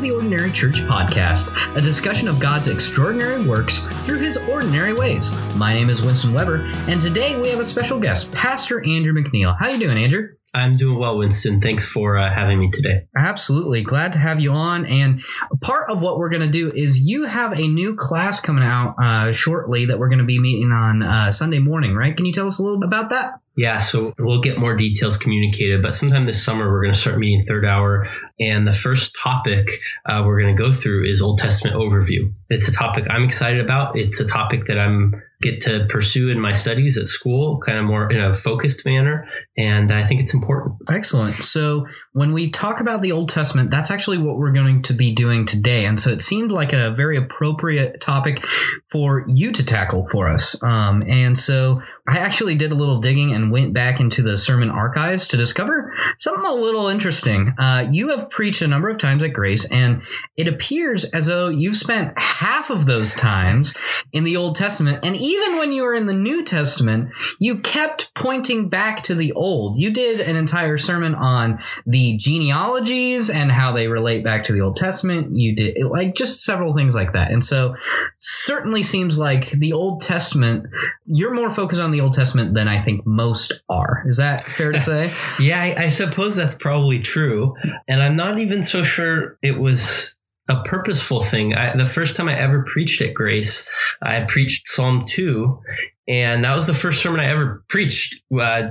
the Ordinary Church podcast, a discussion of God's extraordinary works through his ordinary ways. My name is Winston Weber, and today we have a special guest, Pastor Andrew McNeil. How you doing, Andrew? I'm doing well, Winston. Thanks for uh, having me today. Absolutely. Glad to have you on. And part of what we're going to do is you have a new class coming out uh, shortly that we're going to be meeting on uh, Sunday morning, right? Can you tell us a little about that? Yeah, so we'll get more details communicated, but sometime this summer we're going to start meeting third hour. And the first topic uh, we're going to go through is Old Testament overview. It's a topic I'm excited about. It's a topic that I'm get to pursue in my studies at school, kind of more in a focused manner. And I think it's important. Excellent. So when we talk about the Old Testament, that's actually what we're going to be doing today. And so it seemed like a very appropriate topic for you to tackle for us. Um, and so I actually did a little digging and went back into the sermon archives to discover something a little interesting. Uh, you have preached a number of times at Grace, and it appears as though you've spent half of those times in the Old Testament. And even when you were in the New Testament, you kept pointing back to the Old. You did an entire sermon on the genealogies and how they relate back to the Old Testament. You did like just several things like that. And so, certainly seems like the Old Testament, you're more focused on the Old Testament than I think most are. Is that fair to say? yeah, I, I suppose that's probably true. And I'm not even so sure it was a purposeful thing. I, the first time I ever preached at Grace, I preached Psalm 2, and that was the first sermon I ever preached uh,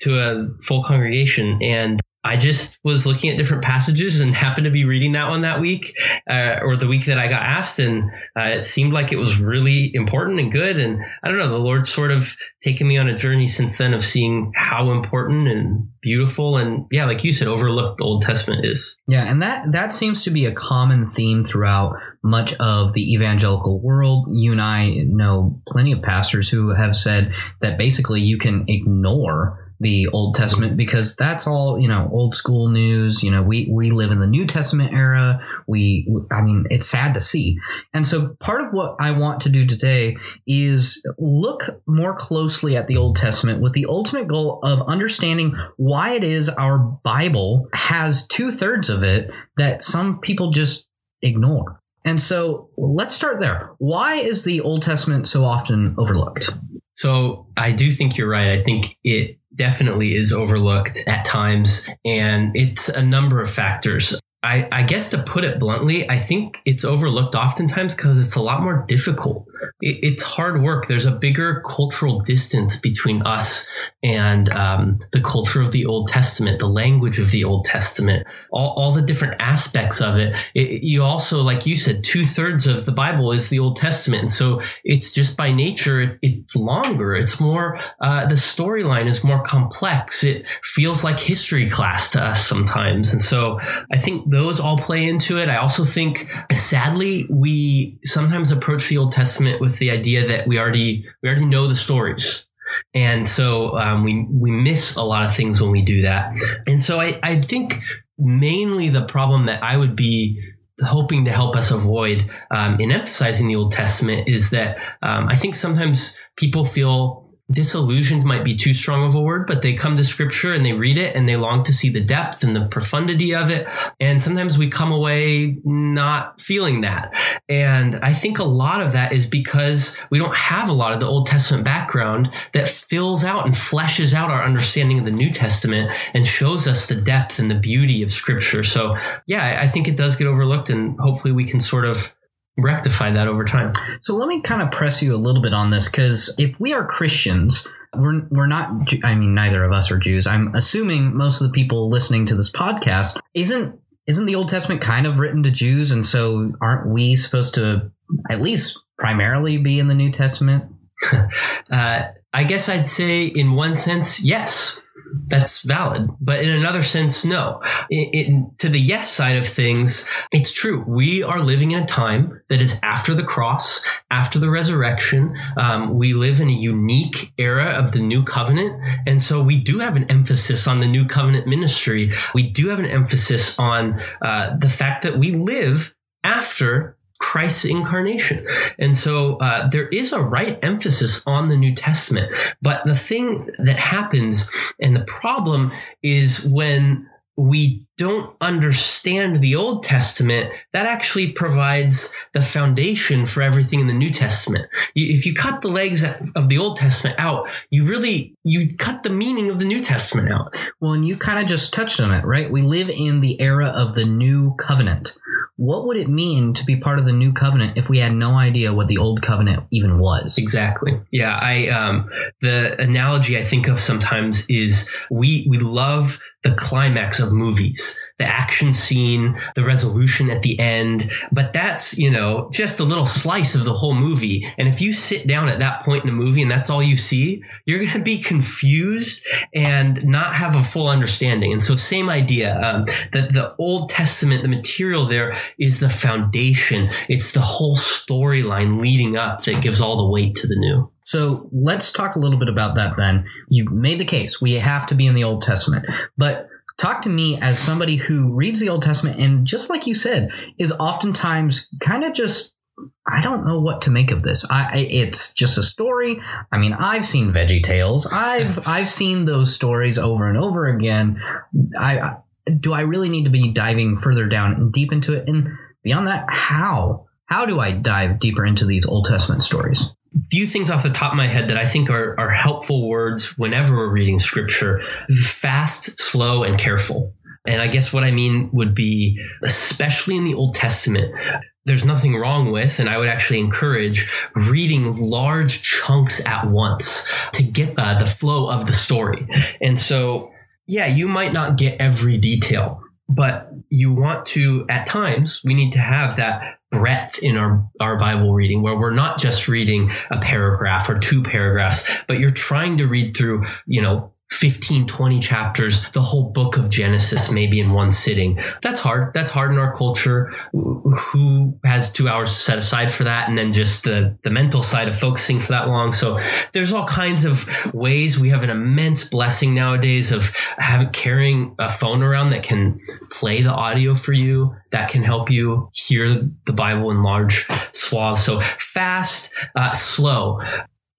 to a full congregation. And I just was looking at different passages and happened to be reading that one that week uh, or the week that I got asked. And uh, it seemed like it was really important and good. And I don't know, the Lord's sort of taken me on a journey since then of seeing how important and beautiful and, yeah, like you said, overlooked the Old Testament is. Yeah. And that, that seems to be a common theme throughout much of the evangelical world. You and I know plenty of pastors who have said that basically you can ignore the Old Testament because that's all you know old school news. You know, we we live in the New Testament era. We, I mean, it's sad to see. And so part of what I want to do today is look more closely at the Old Testament with the ultimate goal of understanding why it is our Bible has two thirds of it that some people just ignore. And so let's start there. Why is the Old Testament so often overlooked? So I do think you're right. I think it definitely is overlooked at times, and it's a number of factors. I, I, guess to put it bluntly, I think it's overlooked oftentimes because it's a lot more difficult. It, it's hard work. There's a bigger cultural distance between us and um, the culture of the Old Testament, the language of the Old Testament, all, all the different aspects of it. it you also, like you said, two thirds of the Bible is the Old Testament. And so it's just by nature, it's, it's longer. It's more, uh, the storyline is more complex. It feels like history class to us sometimes. And so I think those all play into it. I also think, sadly, we sometimes approach the Old Testament with the idea that we already we already know the stories. And so um, we we miss a lot of things when we do that. And so I, I think mainly the problem that I would be hoping to help us avoid um, in emphasizing the Old Testament is that um, I think sometimes people feel disillusioned might be too strong of a word, but they come to scripture and they read it and they long to see the depth and the profundity of it. And sometimes we come away not feeling that. And I think a lot of that is because we don't have a lot of the Old Testament background that fills out and fleshes out our understanding of the New Testament and shows us the depth and the beauty of scripture. So yeah, I think it does get overlooked and hopefully we can sort of rectify that over time. So let me kind of press you a little bit on this because if we are Christians, we're we're not I mean neither of us are Jews. I'm assuming most of the people listening to this podcast isn't isn't the Old Testament kind of written to Jews and so aren't we supposed to at least primarily be in the New Testament? uh, I guess I'd say in one sense yes that's valid. But in another sense, no. To the yes side of things, it's true. We are living in a time that is after the cross, after the resurrection. Um, we live in a unique era of the new covenant. And so we do have an emphasis on the new covenant ministry. We do have an emphasis on uh, the fact that we live after Christ's incarnation. And so uh, there is a right emphasis on the New Testament. But the thing that happens and the problem is when we don't understand the Old Testament, that actually provides the foundation for everything in the New Testament. If you cut the legs of the Old Testament out, you really you cut the meaning of the New Testament out. Well, and you kind of just touched on it, right? We live in the era of the New Covenant. What would it mean to be part of the New Covenant if we had no idea what the Old Covenant even was? Exactly. Yeah, I um, the analogy I think of sometimes is we we love the climax of movies, the action scene, the resolution at the end. But that's, you know, just a little slice of the whole movie. And if you sit down at that point in the movie and that's all you see, you're going to be confused and not have a full understanding. And so, same idea um, that the Old Testament, the material there is the foundation, it's the whole storyline leading up that gives all the weight to the new. So let's talk a little bit about that then. You made the case. We have to be in the Old Testament. But talk to me as somebody who reads the Old Testament and just like you said, is oftentimes kind of just I don't know what to make of this. I, it's just a story. I mean, I've seen Veggie Tales. I've I've seen those stories over and over again. I do I really need to be diving further down and deep into it? And beyond that, how? How do I dive deeper into these Old Testament stories? Few things off the top of my head that I think are, are helpful words whenever we're reading scripture fast, slow, and careful. And I guess what I mean would be, especially in the Old Testament, there's nothing wrong with, and I would actually encourage reading large chunks at once to get uh, the flow of the story. And so, yeah, you might not get every detail, but you want to, at times, we need to have that breadth in our, our Bible reading where we're not just reading a paragraph or two paragraphs, but you're trying to read through, you know, 15, 20 chapters, the whole book of Genesis, maybe in one sitting. That's hard. That's hard in our culture. Who has two hours set aside for that? And then just the, the mental side of focusing for that long. So there's all kinds of ways. We have an immense blessing nowadays of having carrying a phone around that can play the audio for you, that can help you hear the Bible in large swaths. So fast, uh, slow,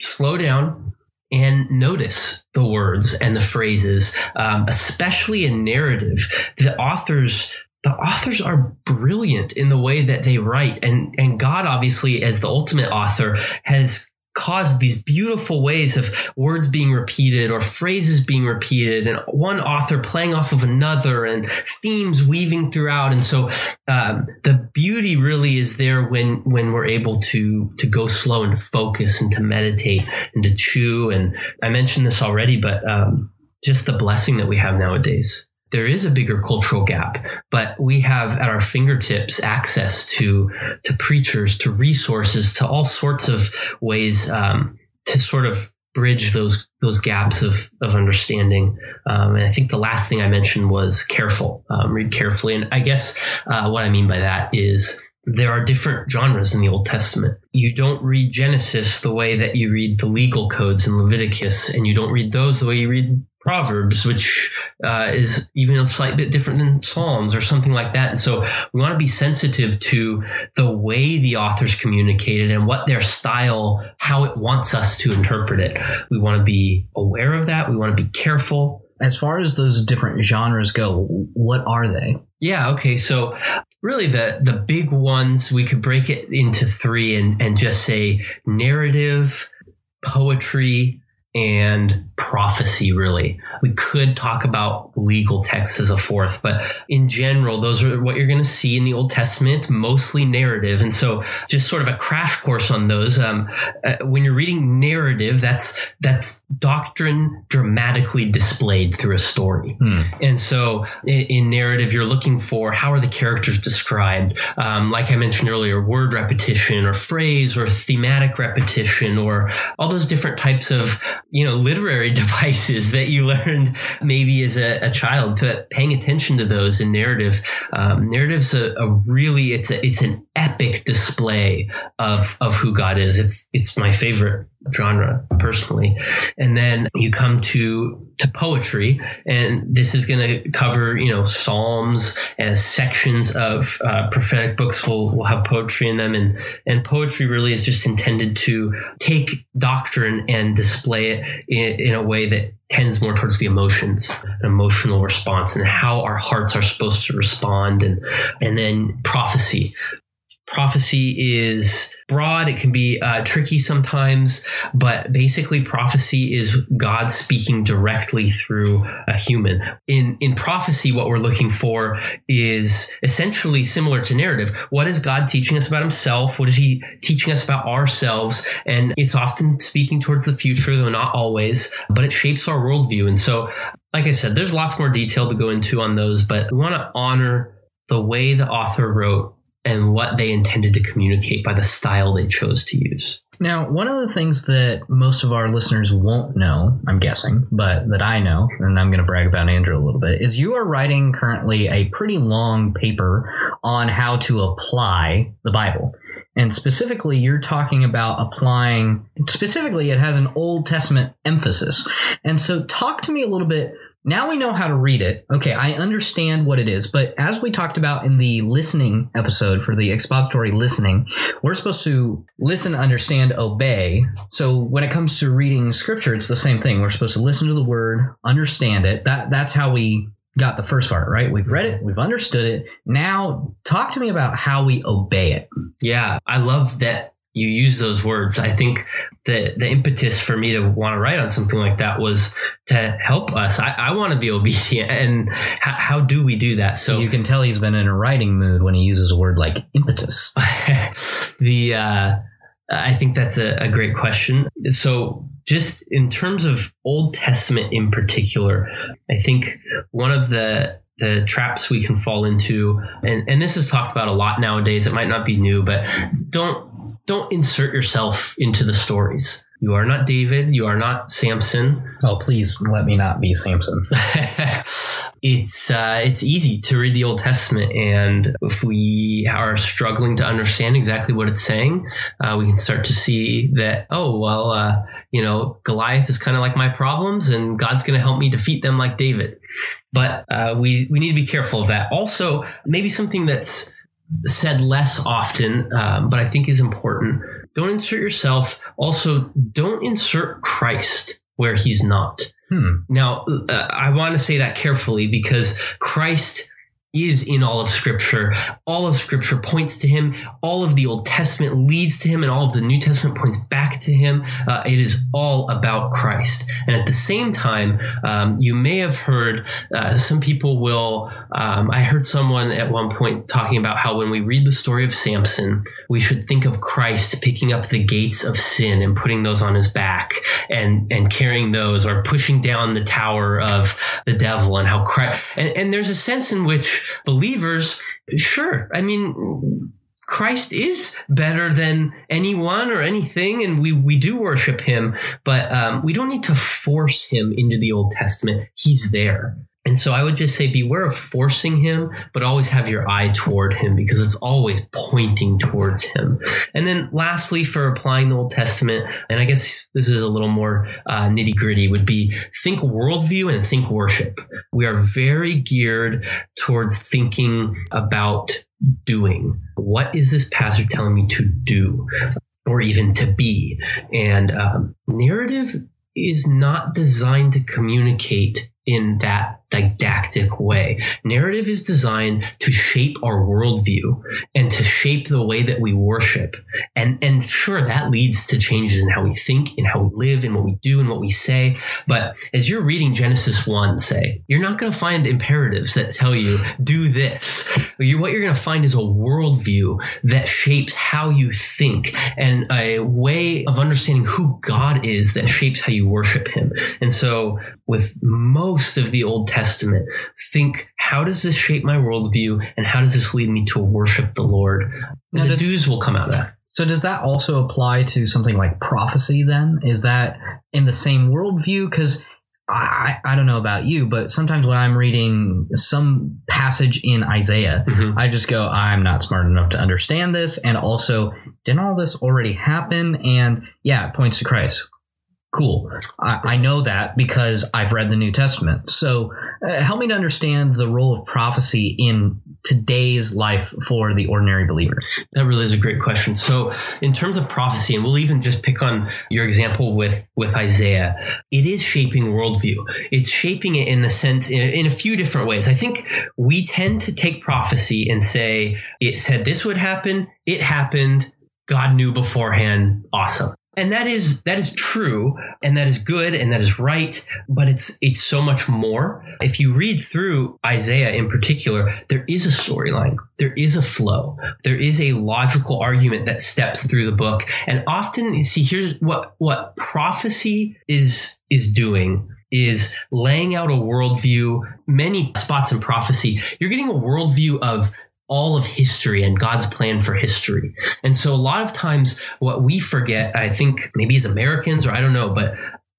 slow down and notice the words and the phrases, um, especially in narrative. The authors the authors are brilliant in the way that they write and and God obviously as the ultimate author has caused these beautiful ways of words being repeated or phrases being repeated and one author playing off of another and themes weaving throughout. And so um, the beauty really is there when when we're able to to go slow and focus and to meditate and to chew. And i mentioned this already but um, just the blessing that we have nowadays there is a bigger cultural gap, but we have at our fingertips access to to preachers, to resources, to all sorts of ways um, to sort of bridge those those gaps of of understanding. Um, and I think the last thing I mentioned was careful, um, read carefully. And I guess uh, what I mean by that is there are different genres in the Old Testament. You don't read Genesis the way that you read the legal codes in Leviticus, and you don't read those the way you read Proverbs, which uh, is even a slight bit different than Psalms or something like that. And so we want to be sensitive to the way the authors communicated and what their style, how it wants us to interpret it. We want to be aware of that. We want to be careful. As far as those different genres go, what are they? Yeah. Okay. So really the the big ones we could break it into three and and just say narrative, poetry, and prophecy really. We could talk about legal texts as a fourth but in general those are what you're going to see in the old testament mostly narrative. And so just sort of a crash course on those um, uh, when you're reading narrative that's that's doctrine dramatically displayed through a story. Hmm. and so in, in, narrative you're looking for how are the characters described? Um, like i mentioned earlier word repetition or phrase or thematic repetition or all those different types of you know, literary devices that you learned maybe as a, a child, but paying attention to those in narrative. Um, narrative's a, a, really, it's a, it's an epic display of, of who God is. It's, it's my favorite genre personally. And then you come to to poetry, and this is going to cover you know psalms as sections of uh, prophetic books will will have poetry in them, and and poetry really is just intended to take doctrine and display it in, in a way that tends more towards the emotions, an emotional response, and how our hearts are supposed to respond, and and then prophecy prophecy is broad. It can be uh, tricky sometimes but basically prophecy is god speaking directly through a human. In in prophecy what we're looking for is essentially similar to narrative. What is god teaching us about himself? What is he teaching us about ourselves? And it's often speaking towards the future though not always but it shapes our worldview. And so like i said there's lots more detail to go into on those but we want to honor the way the author wrote and what they intended to communicate by the style they chose to use. Now, one of the things that most of our listeners won't know, I'm guessing, but that I know, and I'm going to brag about Andrew a little bit, is you are writing currently a pretty long paper on how to apply the Bible. And specifically, you're talking about applying, specifically, it has an Old Testament emphasis. And so, talk to me a little bit now we know how to read it. Okay, I understand what it is. But as we talked about in the listening episode for the expository listening, we're supposed to listen, understand, obey. So when it comes to reading scripture, it's the same thing. We're supposed to listen to the word, understand it. That that's how we got the first part, right? We've read it, we've understood it. Now talk to me about how we obey it. Yeah, I love that you use those words. I think the the impetus for me to want to write on something like that was to help us. I, I want to be obedient, and how, how, do we do that? So you can tell he's been in a writing mood when he uses a word like impetus. the uh, I think that's a, a great question. So just in terms of Old Testament in particular, I think one of the the traps we can fall into and, and this is talked about a lot nowadays it might not be new but don't don't insert yourself into the stories. You are not David. You are not Samson. Oh, please let me not be Samson. it's uh, it's easy to read the Old Testament, and if we are struggling to understand exactly what it's saying, uh, we can start to see that oh well, uh, you know, Goliath is kind of like my problems, and God's going to help me defeat them like David. But uh, we we need to be careful of that. Also, maybe something that's said less often, um, but I think is important. Don't insert yourself. Also, don't insert Christ where he's not. Hmm. Now, uh, I want to say that carefully because Christ is in all of scripture. All of scripture points to him. All of the Old Testament leads to him and all of the New Testament points back to him. Uh, it is all about Christ. And at the same time, um, you may have heard uh, some people will, um, I heard someone at one point talking about how when we read the story of Samson, we should think of Christ picking up the gates of sin and putting those on his back and, and carrying those or pushing down the tower of the devil and how Christ, and, and there's a sense in which believers, sure, I mean, Christ is better than anyone or anything, and we, we do worship him, but um, we don't need to force him into the Old Testament. He's there. And so I would just say beware of forcing him, but always have your eye toward him because it's always pointing towards him. And then lastly, for applying the Old Testament, and I guess this is a little more uh, nitty gritty, would be think worldview and think worship. We are very geared towards thinking about doing. What is this pastor telling me to do? Or even to be. And um, narrative is not designed to communicate in that didactic way. Narrative is designed to shape our worldview and to shape the way that we worship. And, and sure, that leads to changes in how we think, and how we live, and what we do, and what we say. But as you're reading Genesis 1, say, you're not going to find imperatives that tell you, do this. What you're going to find is a worldview that shapes how you think and a way of understanding who God is that shapes how you worship Him. And so, with most of the Old Testament, Testament, think how does this shape my worldview and how does this lead me to worship the Lord? Now, the do's will come out of that. So does that also apply to something like prophecy then? Is that in the same worldview? Because I, I don't know about you, but sometimes when I'm reading some passage in Isaiah, Mhm. I just go, I'm not smart enough to understand this. And also, didn't all this already happen? And yeah, it points to Christ. Cool. I, I know that because I've read the New Testament. So uh, help me to understand the role of prophecy in today's life for the ordinary believer. That really is a great question. So, in terms of prophecy, and we'll even just pick on your example with with Isaiah, it is shaping worldview. It's shaping it in the sense in, in a few different ways. I think we tend to take prophecy and say it said this would happen, it happened, God knew beforehand, awesome. And that is that is true and that is good and that is right, but it's it's so much more. If you read through Isaiah in particular, there is a storyline. There is a flow. There is a logical argument that steps through the book. And often see here's what what prophecy is is doing is laying out a worldview. Many spots in prophecy, you're getting a worldview of all of history and God's plan for history. And so a lot of times what we forget, I think maybe as Americans or I don't know, but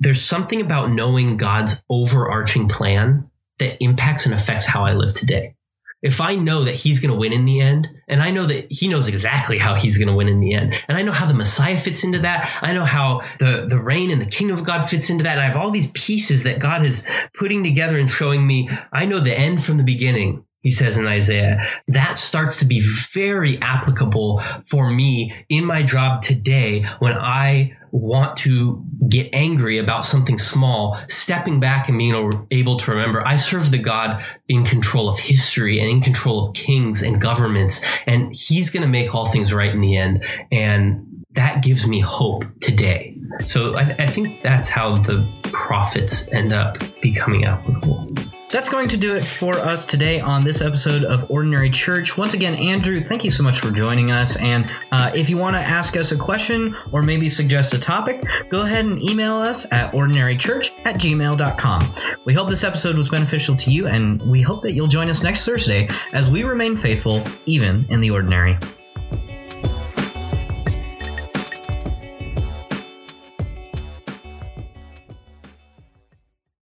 there's something about knowing God's overarching plan that impacts and affects how I live today. If I know that he's going to win in the end, and I know that he knows exactly how he's going to win in the end, and I know how the Messiah fits into that, I know how the, the reign and the kingdom of God fits into that, and I have all these pieces that God is putting together and showing me, I know the end from the beginning he says in Isaiah, that starts to be very applicable for me in my job today when I want to get angry about something small, stepping back and being able to remember I serve the God in control of history and in control of kings and governments, and He's going to make all things right in the end. And that gives me hope today. So I, I think that's how the prophets end up becoming applicable. That's going to do it for us today on this episode of Ordinary Church. Once again, Andrew, thank you so much for joining us. And uh, if you want to ask us a question or maybe suggest a topic, go ahead and email us at ordinarychurch at gmail.com. We hope this episode was beneficial to you, and we hope that you'll join us next Thursday as we remain faithful even in the ordinary.